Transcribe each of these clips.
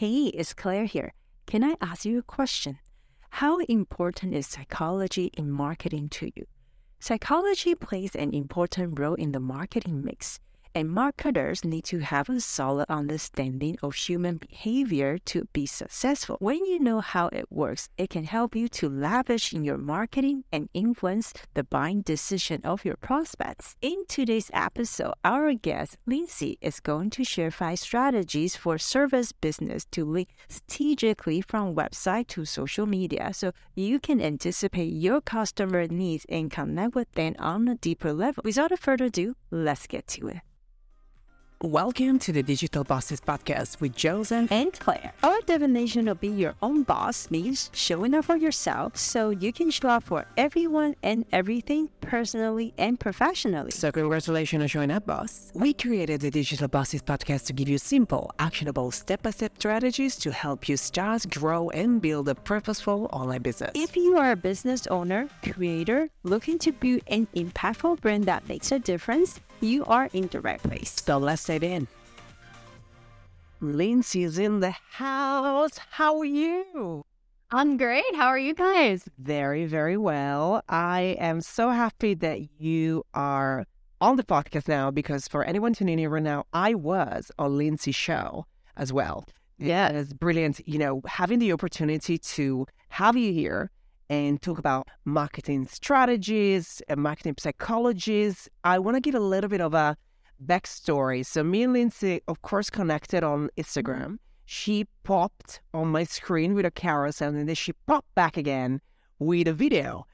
Hey, it's Claire here. Can I ask you a question? How important is psychology in marketing to you? Psychology plays an important role in the marketing mix and marketers need to have a solid understanding of human behavior to be successful. When you know how it works, it can help you to lavish in your marketing and influence the buying decision of your prospects. In today's episode, our guest Lindsay is going to share five strategies for service business to link strategically from website to social media so you can anticipate your customer needs and connect with them on a deeper level. Without further ado, let's get to it. Welcome to the Digital Bosses Podcast with Joseph and Claire. Our definition of being your own boss means showing up for yourself so you can show up for everyone and everything personally and professionally. So, congratulations on showing up, boss. We created the Digital Bosses Podcast to give you simple, actionable, step by step strategies to help you start, grow, and build a purposeful online business. If you are a business owner, creator, looking to build an impactful brand that makes a difference, you are in the right place. So let's dive in. Lindsay's in the house. How are you? I'm great. How are you guys? Very, very well. I am so happy that you are on the podcast now because for anyone tuning in right now, I was on Lindsay's show as well. Yeah. It's brilliant, you know, having the opportunity to have you here and talk about marketing strategies and marketing psychologies. I want to give a little bit of a backstory. So, me and Lindsay, of course, connected on mm-hmm. Instagram. She popped on my screen with a carousel and then she popped back again with a video.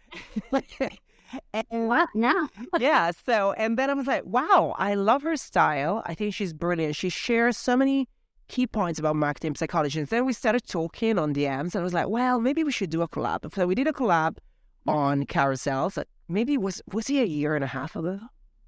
and, what now? yeah. So, and then I was like, wow, I love her style. I think she's brilliant. She shares so many key points about marketing psychology. And then we started talking on DMs, and I was like, well, maybe we should do a collab. So we did a collab on carousels. Maybe was was it a year and a half ago?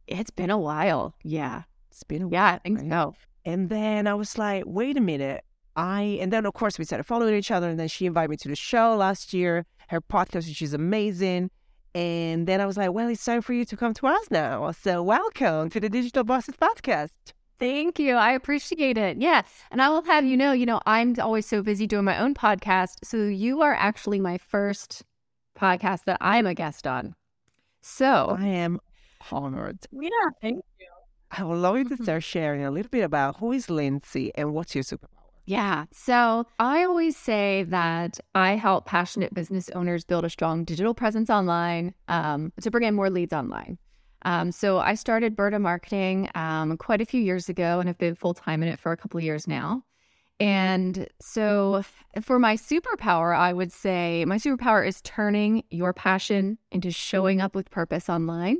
It's been a while. Yeah, it's been a yeah, while, I think right? so. And then I was like, wait a minute. I and then of course we started following each other, and then she invited me to the show last year. Her podcast, which is amazing. And then I was like, well, it's time for you to come to us now. So welcome to the Digital Bosses Podcast. Thank you. I appreciate it. Yeah. And I will have you know, you know, I'm always so busy doing my own podcast. So you are actually my first podcast that I'm a guest on. So I am honored. Yeah. Thank you. I would love you to start sharing a little bit about who is Lindsay and what's your superpower. Yeah. So I always say that I help passionate business owners build a strong digital presence online um, to bring in more leads online. Um, so I started Berta Marketing um, quite a few years ago and have been full time in it for a couple of years now. And so for my superpower, I would say my superpower is turning your passion into showing up with purpose online.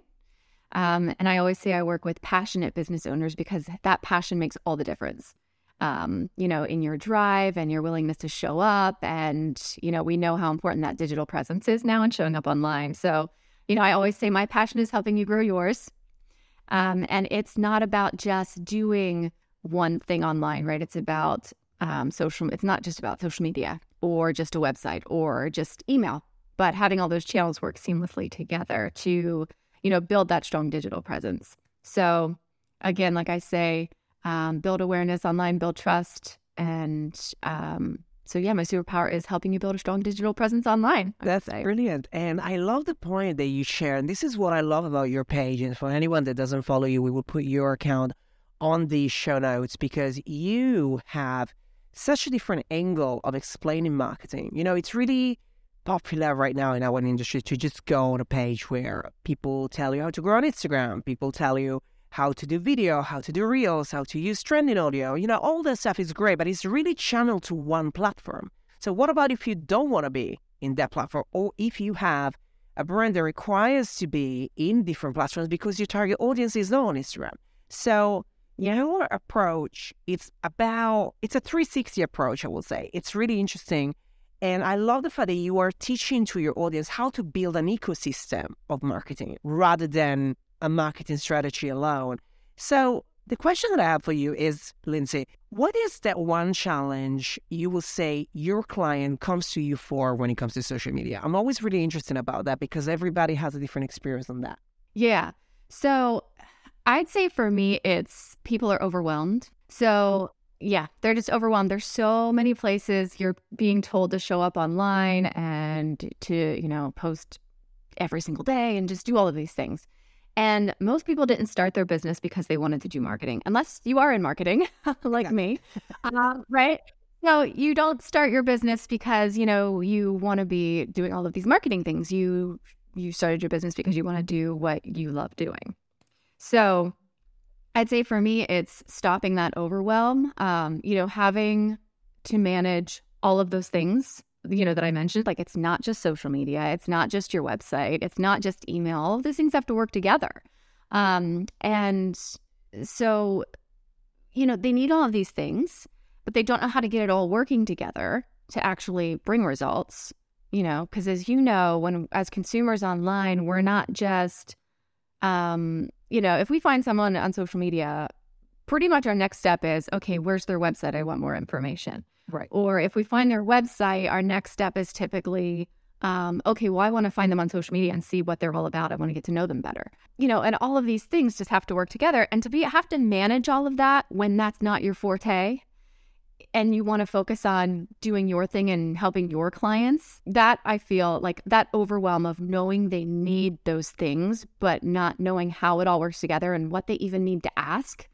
Um, and I always say I work with passionate business owners because that passion makes all the difference. Um, you know, in your drive and your willingness to show up. And, you know, we know how important that digital presence is now and showing up online. So you know, I always say my passion is helping you grow yours. Um, and it's not about just doing one thing online, right? It's about um, social, it's not just about social media or just a website or just email, but having all those channels work seamlessly together to, you know, build that strong digital presence. So, again, like I say, um, build awareness online, build trust, and um, so yeah, my superpower is helping you build a strong digital presence online. That's brilliant. And I love the point that you share. And this is what I love about your page. And for anyone that doesn't follow you, we will put your account on the show notes because you have such a different angle of explaining marketing. You know, it's really popular right now in our industry to just go on a page where people tell you how to grow on Instagram, people tell you how to do video, how to do reels, how to use trending audio. You know, all that stuff is great, but it's really channeled to one platform. So, what about if you don't want to be in that platform, or if you have a brand that requires to be in different platforms because your target audience is not on Instagram? So, your approach it's about it's a 360 approach, I will say. It's really interesting. And I love the fact that you are teaching to your audience how to build an ecosystem of marketing rather than a marketing strategy alone. So, the question that I have for you is, Lindsay, what is that one challenge you will say your client comes to you for when it comes to social media? I'm always really interested about that because everybody has a different experience on that. Yeah. So, I'd say for me, it's people are overwhelmed. So, yeah, they're just overwhelmed. There's so many places you're being told to show up online and to, you know, post every single day and just do all of these things. And most people didn't start their business because they wanted to do marketing, unless you are in marketing, like yeah. me, uh, right? So you don't start your business because you know you want to be doing all of these marketing things. You you started your business because you want to do what you love doing. So I'd say for me, it's stopping that overwhelm. Um, you know, having to manage all of those things, you know, that I mentioned. Like it's not just social media, it's not just your website, it's not just email. All of those things have to work together. Um, and so, you know, they need all of these things, but they don't know how to get it all working together to actually bring results. You know, because as you know, when as consumers online, we're not just um you know, if we find someone on social media, pretty much our next step is, okay, where's their website? I want more information. Right. Or if we find their website, our next step is typically, um, okay, well, I want to find them on social media and see what they're all about. I want to get to know them better. You know, and all of these things just have to work together. And to be have to manage all of that when that's not your forte and you want to focus on doing your thing and helping your clients, that I feel like that overwhelm of knowing they need those things, but not knowing how it all works together and what they even need to ask.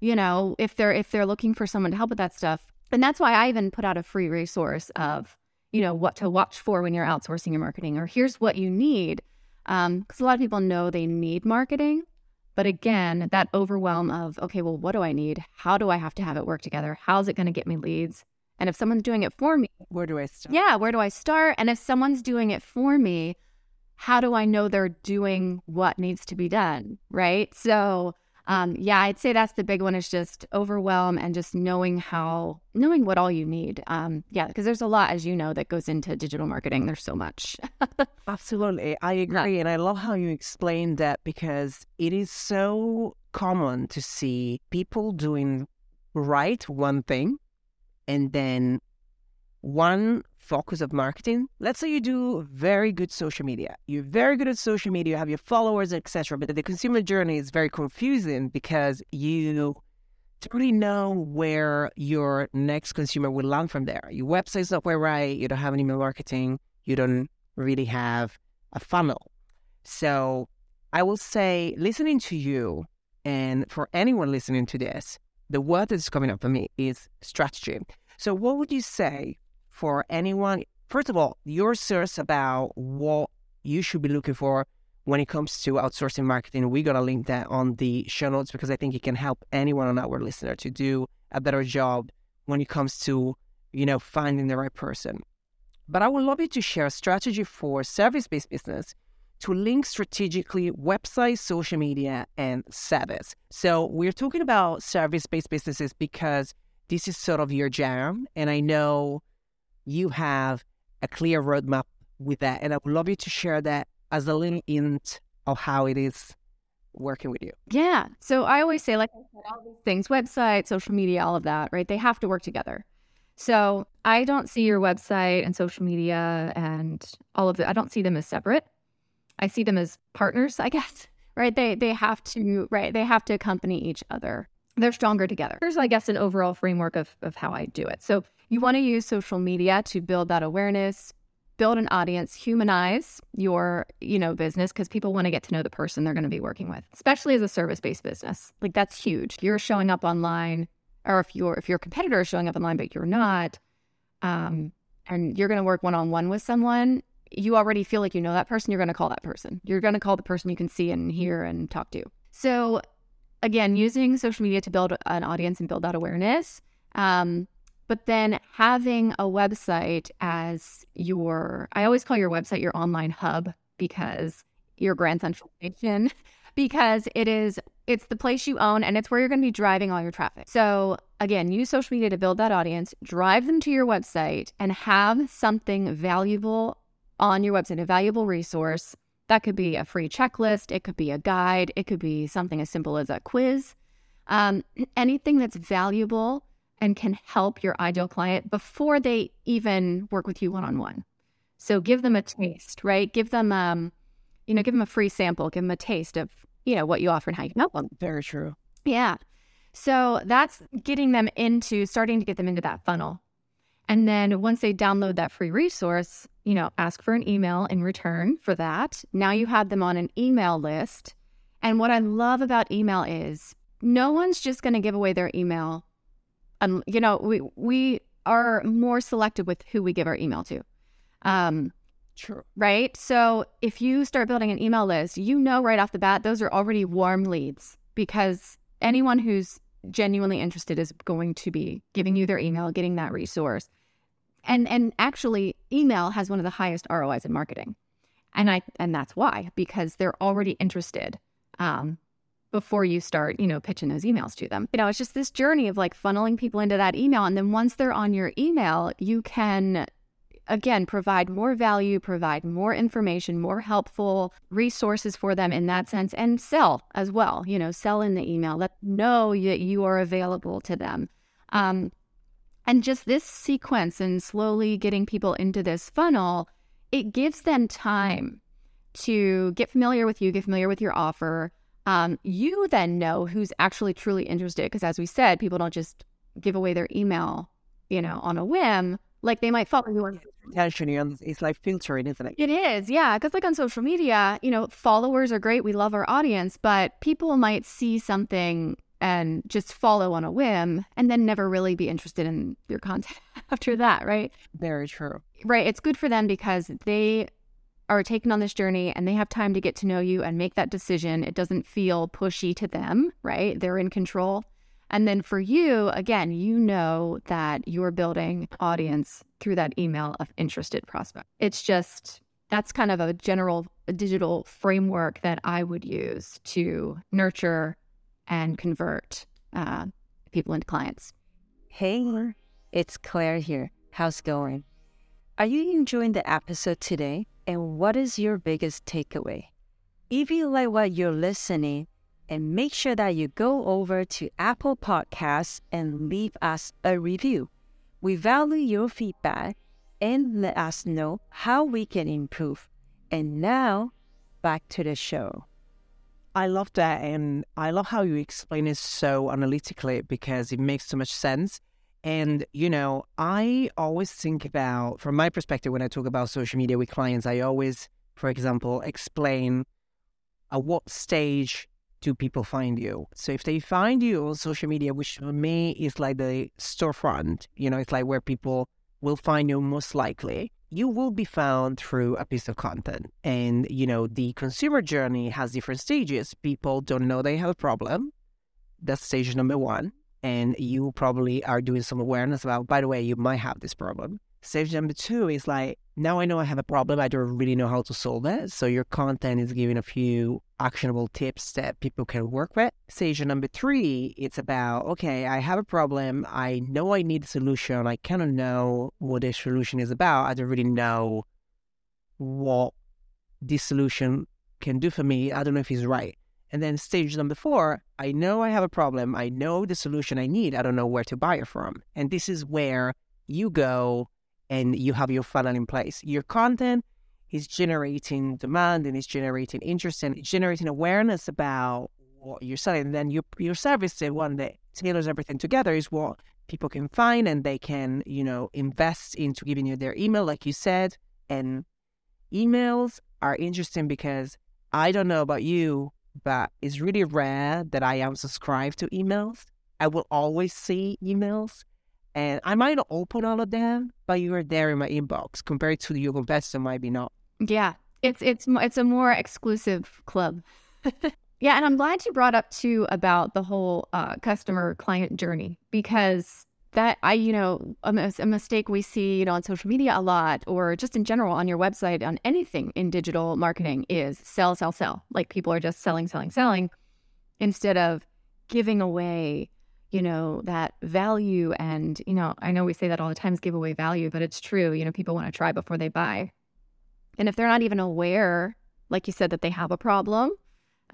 You know, if they're if they're looking for someone to help with that stuff. And that's why I even put out a free resource of, you know, what to watch for when you're outsourcing your marketing, or here's what you need. Because um, a lot of people know they need marketing, but again, that overwhelm of, okay, well, what do I need? How do I have to have it work together? How's it going to get me leads? And if someone's doing it for me, where do I start? Yeah, where do I start? And if someone's doing it for me, how do I know they're doing what needs to be done? Right. So um, yeah, I'd say that's the big one is just overwhelm and just knowing how, knowing what all you need. Um, yeah, because there's a lot, as you know, that goes into digital marketing. There's so much. Absolutely. I agree. Yeah. And I love how you explained that because it is so common to see people doing right one thing and then one focus of marketing. Let's say you do very good social media. You're very good at social media, you have your followers, etc. But the consumer journey is very confusing because you don't really know where your next consumer will land from there. Your website's not quite right, you don't have any email marketing, you don't really have a funnel. So I will say listening to you and for anyone listening to this, the word that's coming up for me is strategy. So what would you say for anyone. First of all, you're serious about what you should be looking for when it comes to outsourcing marketing. We're going to link that on the show notes because I think it can help anyone on our listener to do a better job when it comes to, you know, finding the right person. But I would love you to share a strategy for service-based business to link strategically websites, social media, and service. So we're talking about service-based businesses because this is sort of your jam. And I know you have a clear roadmap with that. And I would love you to share that as a little hint of how it is working with you. Yeah. So I always say, like I said, all these things, website, social media, all of that, right? They have to work together. So I don't see your website and social media and all of that. I don't see them as separate. I see them as partners, I guess. Right? They they have to right. They have to accompany each other. They're stronger together. Here's, I guess, an overall framework of of how I do it. So you want to use social media to build that awareness, build an audience, humanize your, you know, business because people want to get to know the person they're going to be working with, especially as a service-based business. Like that's huge. You're showing up online or if your if your competitor is showing up online but you're not um and you're going to work one-on-one with someone, you already feel like you know that person, you're going to call that person. You're going to call the person you can see and hear and talk to. So again, using social media to build an audience and build that awareness. Um, but then having a website as your, I always call your website your online hub because your grand central station, because it is, it's the place you own and it's where you're going to be driving all your traffic. So again, use social media to build that audience, drive them to your website and have something valuable on your website, a valuable resource. That could be a free checklist, it could be a guide, it could be something as simple as a quiz. Um, anything that's valuable and can help your ideal client before they even work with you one on one. So give them a taste, right? Give them, um, you know, give them a free sample, give them a taste of, you know, what you offer and how you can help them. Very true. Yeah. So that's getting them into starting to get them into that funnel. And then once they download that free resource, you know, ask for an email in return for that. Now you have them on an email list. And what I love about email is no one's just going to give away their email. Um, you know, we we are more selective with who we give our email to. Um, True. right? So if you start building an email list, you know right off the bat those are already warm leads because anyone who's genuinely interested is going to be giving you their email, getting that resource. And and actually email has one of the highest ROIs in marketing. And I and that's why because they're already interested um before you start, you know, pitching those emails to them. You know, it's just this journey of like funneling people into that email and then once they're on your email, you can again provide more value provide more information more helpful resources for them in that sense and sell as well you know sell in the email let know that you are available to them. Um, and just this sequence and slowly getting people into this funnel it gives them time to get familiar with you get familiar with your offer. Um, you then know who's actually truly interested because as we said people don't just give away their email you know on a whim like they might follow you on Attention, you know, it's like filtering, isn't it? it is, yeah. Because like on social media, you know, followers are great. We love our audience, but people might see something and just follow on a whim and then never really be interested in your content after that, right? Very true. Right. It's good for them because they are taken on this journey and they have time to get to know you and make that decision. It doesn't feel pushy to them, right? They're in control. And then for you, again, you know that you're building audience through that email of interested prospect. It's just that's kind of a general digital framework that I would use to nurture and convert uh, people into clients. Hey, it's Claire here. How's going? Are you enjoying the episode today? And what is your biggest takeaway? If you like what you're listening, and make sure that you go over to Apple Podcasts and leave us a review. We value your feedback and let us know how we can improve. And now, back to the show. I love that. And I love how you explain it so analytically because it makes so much sense. And, you know, I always think about, from my perspective, when I talk about social media with clients, I always, for example, explain at what stage do people find you? So if they find you on social media, which for me is like the storefront, you know, it's like where people will find you most likely, you will be found through a piece of content. And, you know, the consumer journey has different stages. People don't know they have a problem. That's stage number one. And you probably are doing some awareness about, by the way, you might have this problem. Stage number two is like, now I know I have a problem. I don't really know how to solve it. So your content is giving a few actionable tips that people can work with. Stage number three, it's about, okay, I have a problem. I know I need a solution. I kind of know what this solution is about. I don't really know what this solution can do for me. I don't know if it's right. And then stage number four, I know I have a problem. I know the solution I need. I don't know where to buy it from. And this is where you go and you have your funnel in place. Your content is generating demand and it's generating interest and generating awareness about what you're selling. And then your your service, the one that tailors everything together, is what people can find and they can, you know, invest into giving you their email, like you said. And emails are interesting because I don't know about you, but it's really rare that I am subscribed to emails. I will always see emails and I might not open all of them, but you are there in my inbox compared to your competitor might be not. Yeah, it's it's it's a more exclusive club. yeah, and I'm glad you brought up too about the whole uh, customer client journey because that I you know a, a mistake we see you know on social media a lot or just in general on your website on anything in digital marketing is sell sell sell like people are just selling selling selling instead of giving away you know, that value. And, you know, I know we say that all the times give away value, but it's true. You know, people want to try before they buy. And if they're not even aware, like you said, that they have a problem,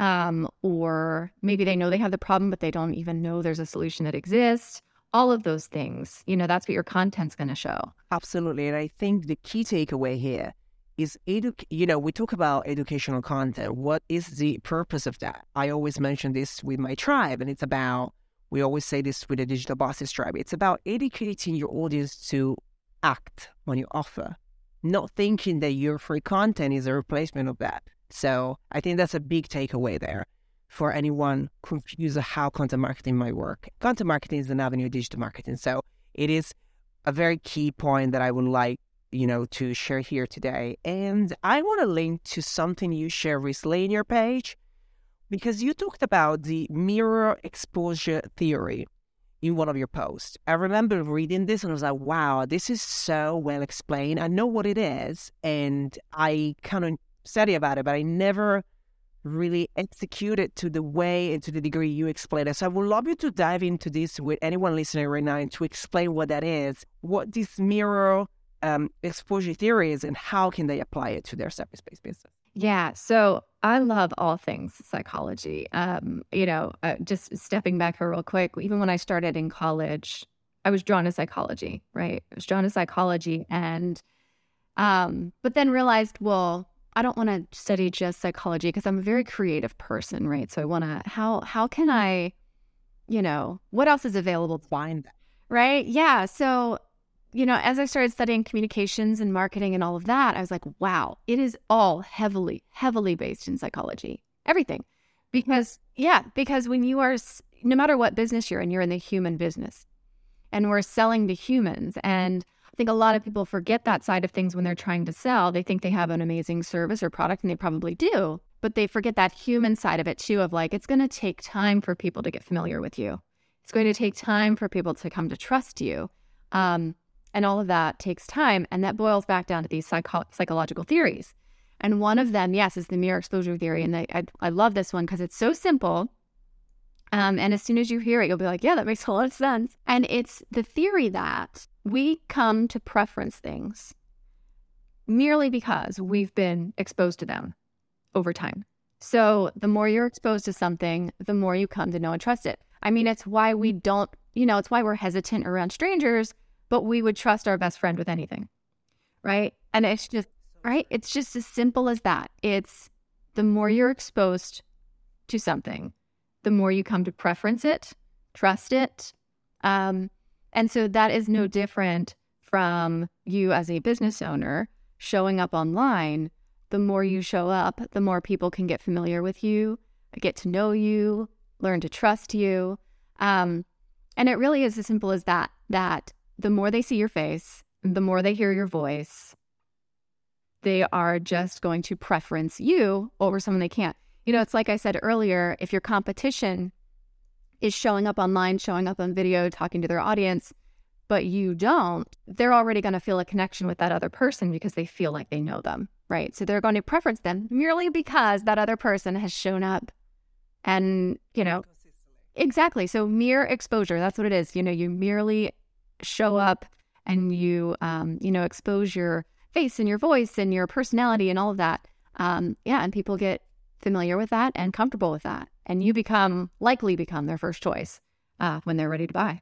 um, or maybe they know they have the problem, but they don't even know there's a solution that exists. All of those things, you know, that's what your content's going to show. Absolutely. And I think the key takeaway here is edu- you know we talk about educational content what is the purpose of that i always mention this with my tribe and it's about we always say this with the digital bosses tribe. It's about educating your audience to act on your offer, not thinking that your free content is a replacement of that. So I think that's a big takeaway there for anyone confused how content marketing might work. Content marketing is an avenue of digital marketing. So it is a very key point that I would like, you know, to share here today. And I want to link to something you shared recently in your page because you talked about the mere exposure theory in one of your posts. I remember reading this and I was like, wow, this is so well explained. I know what it is. And I kind of study about it, but I never really executed to the way and to the degree you explained it. So I would love you to dive into this with anyone listening right now and to explain what that is, what this mere um, exposure theory is, and how can they apply it to their service-based business. Yeah. So I love all things psychology. Um, you know, uh, just stepping back here real quick, even when I started in college, I was drawn to psychology, right? I was drawn to psychology and um, but then realized, well, I don't want to study just psychology because I'm a very creative person, right? So I want to how how can I, you know, what else is available to find that? Right? Yeah. So you know, as I started studying communications and marketing and all of that, I was like, wow, it is all heavily, heavily based in psychology. Everything. Because, yeah, because when you are, no matter what business you're in, you're in the human business and we're selling to humans. And I think a lot of people forget that side of things when they're trying to sell. They think they have an amazing service or product, and they probably do, but they forget that human side of it too of like, it's going to take time for people to get familiar with you. It's going to take time for people to come to trust you. Um, and all of that takes time. And that boils back down to these psycho- psychological theories. And one of them, yes, is the mere exposure theory. And I, I, I love this one because it's so simple. Um, and as soon as you hear it, you'll be like, yeah, that makes a lot of sense. And it's the theory that we come to preference things merely because we've been exposed to them over time. So the more you're exposed to something, the more you come to know and trust it. I mean, it's why we don't, you know, it's why we're hesitant around strangers but we would trust our best friend with anything. Right. And it's just, right. It's just as simple as that. It's the more you're exposed to something, the more you come to preference it, trust it. Um, and so that is no different from you as a business owner showing up online. The more you show up, the more people can get familiar with you, get to know you, learn to trust you. Um, and it really is as simple as that, that the more they see your face, the more they hear your voice, they are just going to preference you over someone they can't. You know, it's like I said earlier if your competition is showing up online, showing up on video, talking to their audience, but you don't, they're already going to feel a connection with that other person because they feel like they know them, right? So they're going to preference them merely because that other person has shown up and, you know, exactly. So mere exposure, that's what it is. You know, you merely show up and you um, you know expose your face and your voice and your personality and all of that um, yeah and people get familiar with that and comfortable with that and you become likely become their first choice uh, when they're ready to buy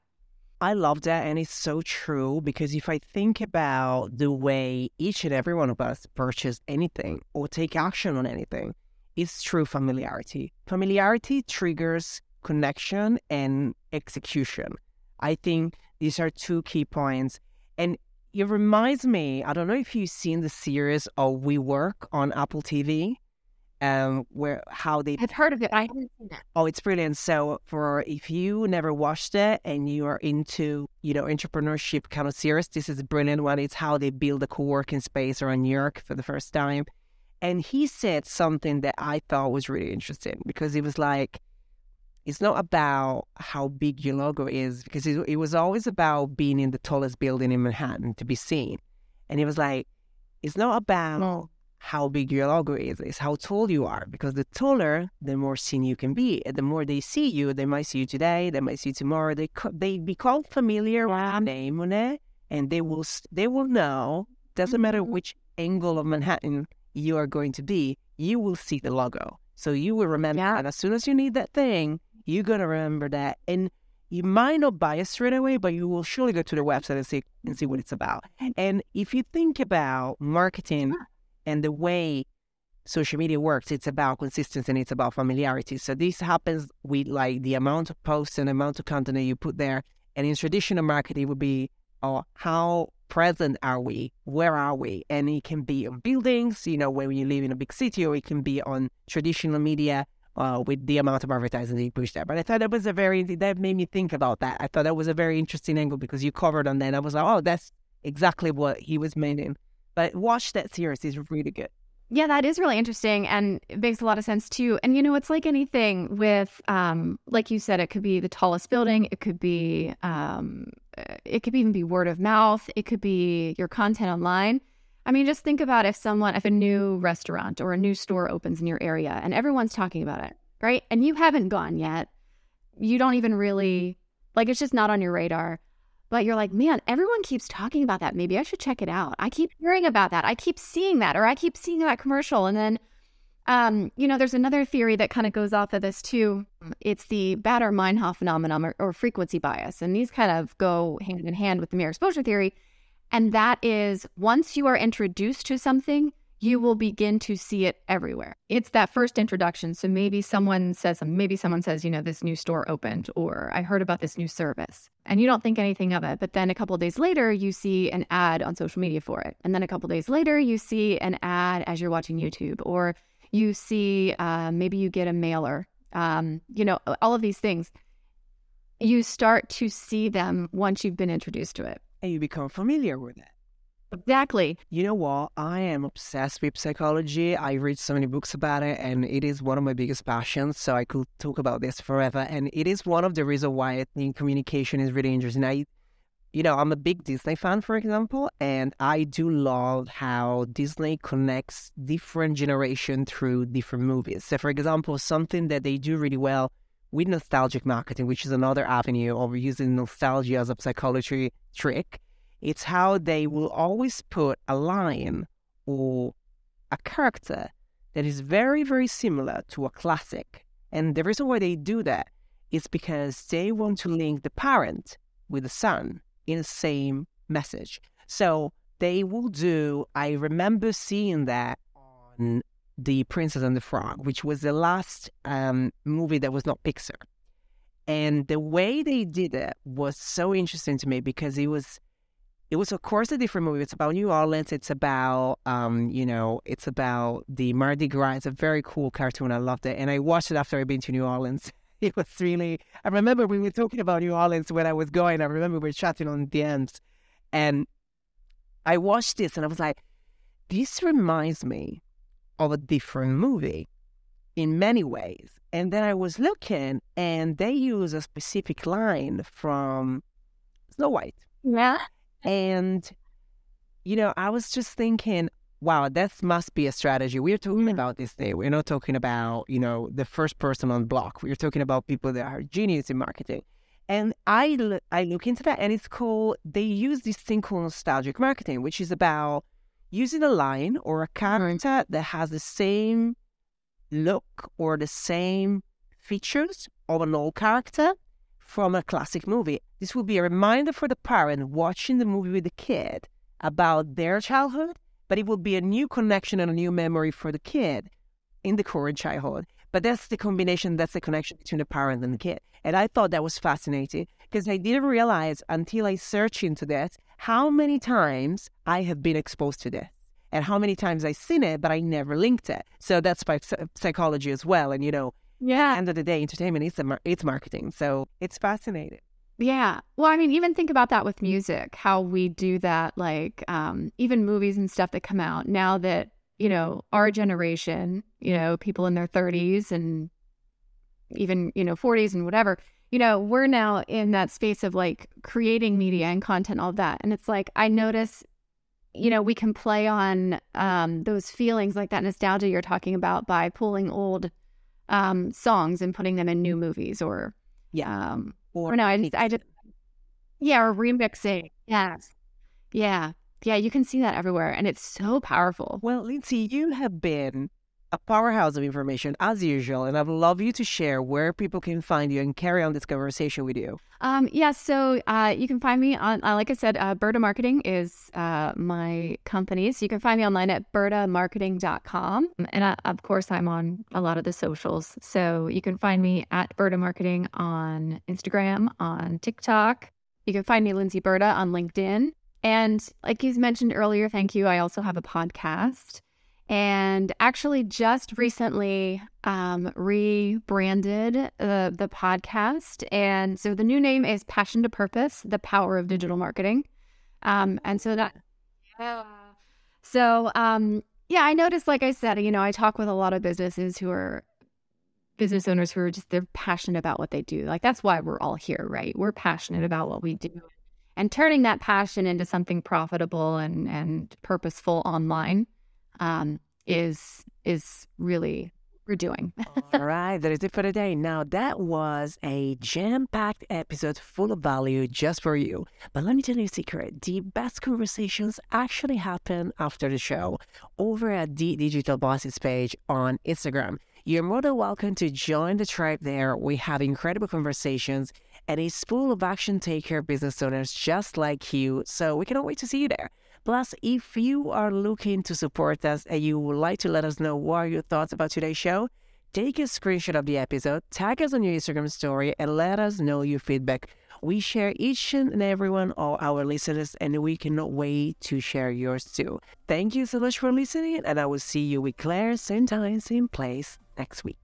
I love that. And it's so true because if I think about the way each and every one of us purchase anything or take action on anything, it's true familiarity. Familiarity triggers connection and execution. I think these are two key points. And it reminds me, I don't know if you've seen the series of WeWork on Apple TV. Um, where how they I've heard of it. I haven't seen it. Oh, it's brilliant. So for if you never watched it and you are into, you know, entrepreneurship kind of series, this is a brilliant one. It's how they build a co-working space around New York for the first time. And he said something that I thought was really interesting because it was like it's not about how big your logo is because it, it was always about being in the tallest building in Manhattan to be seen. And it was like, it's not about no. how big your logo is, it's how tall you are because the taller, the more seen you can be. And the more they see you, they might see you today, they might see you tomorrow. They they become familiar with your name on it and they will they will know, doesn't matter mm-hmm. which angle of Manhattan you are going to be, you will see the logo. So you will remember, yeah. and as soon as you need that thing, you're going to remember that. And you might not buy it straight away, but you will surely go to their website and see and see what it's about. And if you think about marketing and the way social media works. It's about consistency and it's about familiarity. So this happens with like the amount of posts and amount of content that you put there. And in traditional marketing, it would be oh, how present are we? Where are we? And it can be on buildings, you know, when you live in a big city, or it can be on traditional media uh, with the amount of advertising that you push there. But I thought that was a very, that made me think about that. I thought that was a very interesting angle because you covered on that. I was like, oh, that's exactly what he was meaning. But watch that series, it's really good. Yeah, that is really interesting and it makes a lot of sense too. And you know, it's like anything with um like you said it could be the tallest building, it could be um it could even be word of mouth, it could be your content online. I mean, just think about if someone if a new restaurant or a new store opens in your area and everyone's talking about it, right? And you haven't gone yet. You don't even really like it's just not on your radar but you're like, man, everyone keeps talking about that. Maybe I should check it out. I keep hearing about that. I keep seeing that, or I keep seeing that commercial. And then, um, you know, there's another theory that kind of goes off of this too. It's the Baader-Meinhof phenomenon or, or frequency bias. And these kind of go hand in hand with the mere exposure theory. And that is once you are introduced to something, you will begin to see it everywhere. It's that first introduction. So maybe someone says, maybe someone says, you know, this new store opened, or I heard about this new service, and you don't think anything of it. But then a couple days later, you see an ad on social media for it. And then a couple days later, you see an ad as you're watching YouTube, or you see uh, maybe you get a mailer, um, you know, all of these things. You start to see them once you've been introduced to it. And you become familiar with it. Exactly. You know what? I am obsessed with psychology. I read so many books about it, and it is one of my biggest passions. So I could talk about this forever. And it is one of the reasons why I think communication is really interesting. I, you know, I'm a big Disney fan, for example, and I do love how Disney connects different generations through different movies. So, for example, something that they do really well with nostalgic marketing, which is another avenue of using nostalgia as a psychology trick it's how they will always put a line or a character that is very, very similar to a classic. And the reason why they do that is because they want to link the parent with the son in the same message. So they will do, I remember seeing that on The Princess and the Frog, which was the last um, movie that was not Pixar. And the way they did it was so interesting to me because it was it was of course a different movie. It's about New Orleans. It's about um, you know, it's about the Mardi Gras. It's a very cool cartoon. I loved it. And I watched it after I'd been to New Orleans. It was really I remember we were talking about New Orleans when I was going. I remember we were chatting on the DMs. And I watched this and I was like, this reminds me of a different movie in many ways. And then I was looking and they use a specific line from Snow White. Yeah. And, you know, I was just thinking, wow, that must be a strategy. We're talking mm. about this day. We're not talking about, you know, the first person on block. We're talking about people that are genius in marketing. And I, I look into that and it's called, they use this thing called nostalgic marketing, which is about using a line or a character that has the same look or the same features of an old character from a classic movie. This will be a reminder for the parent watching the movie with the kid about their childhood, but it will be a new connection and a new memory for the kid in the current childhood. But that's the combination, that's the connection between the parent and the kid. And I thought that was fascinating because I didn't realize until I searched into this how many times I have been exposed to this and how many times I've seen it, but I never linked it. So that's by psychology as well. And, you know, yeah. end of the day, entertainment is mar- it's marketing. So it's fascinating. Yeah. Well, I mean, even think about that with music, how we do that, like um, even movies and stuff that come out now that, you know, our generation, you know, people in their 30s and even, you know, 40s and whatever, you know, we're now in that space of like creating media and content, all that. And it's like, I notice, you know, we can play on um, those feelings like that nostalgia you're talking about by pulling old um, songs and putting them in new movies or yeah. um, or, or no I just, I just yeah or remixing. Yes. Yeah. Yeah you can see that everywhere and it's so powerful. Well Lindsay you have been a powerhouse of information as usual, and I'd love you to share where people can find you and carry on this conversation with you. Um, yeah, so uh, you can find me on, uh, like I said, uh, Berta Marketing is uh, my company. So you can find me online at bertamarketing.com. And I, of course, I'm on a lot of the socials. So you can find me at Berta Marketing on Instagram, on TikTok. You can find me, Lindsay Berta, on LinkedIn. And like you mentioned earlier, thank you. I also have a podcast and actually just recently um, rebranded the, the podcast. And so the new name is Passion to Purpose, the power of digital marketing. Um, and so that, yeah. so um, yeah, I noticed, like I said, you know, I talk with a lot of businesses who are business owners who are just, they're passionate about what they do. Like that's why we're all here, right? We're passionate about what we do. And turning that passion into something profitable and, and purposeful online um, is is really we're doing. All right, that is it for today. Now, that was a jam packed episode full of value just for you. But let me tell you a secret the best conversations actually happen after the show over at the Digital Bosses page on Instagram. You're more than welcome to join the tribe there. We have incredible conversations and it's full of action taker business owners just like you. So we cannot wait to see you there. Plus, if you are looking to support us and you would like to let us know what are your thoughts about today's show, take a screenshot of the episode, tag us on your Instagram story, and let us know your feedback. We share each and every one of our listeners, and we cannot wait to share yours too. Thank you so much for listening, and I will see you with Claire, same time, same place next week.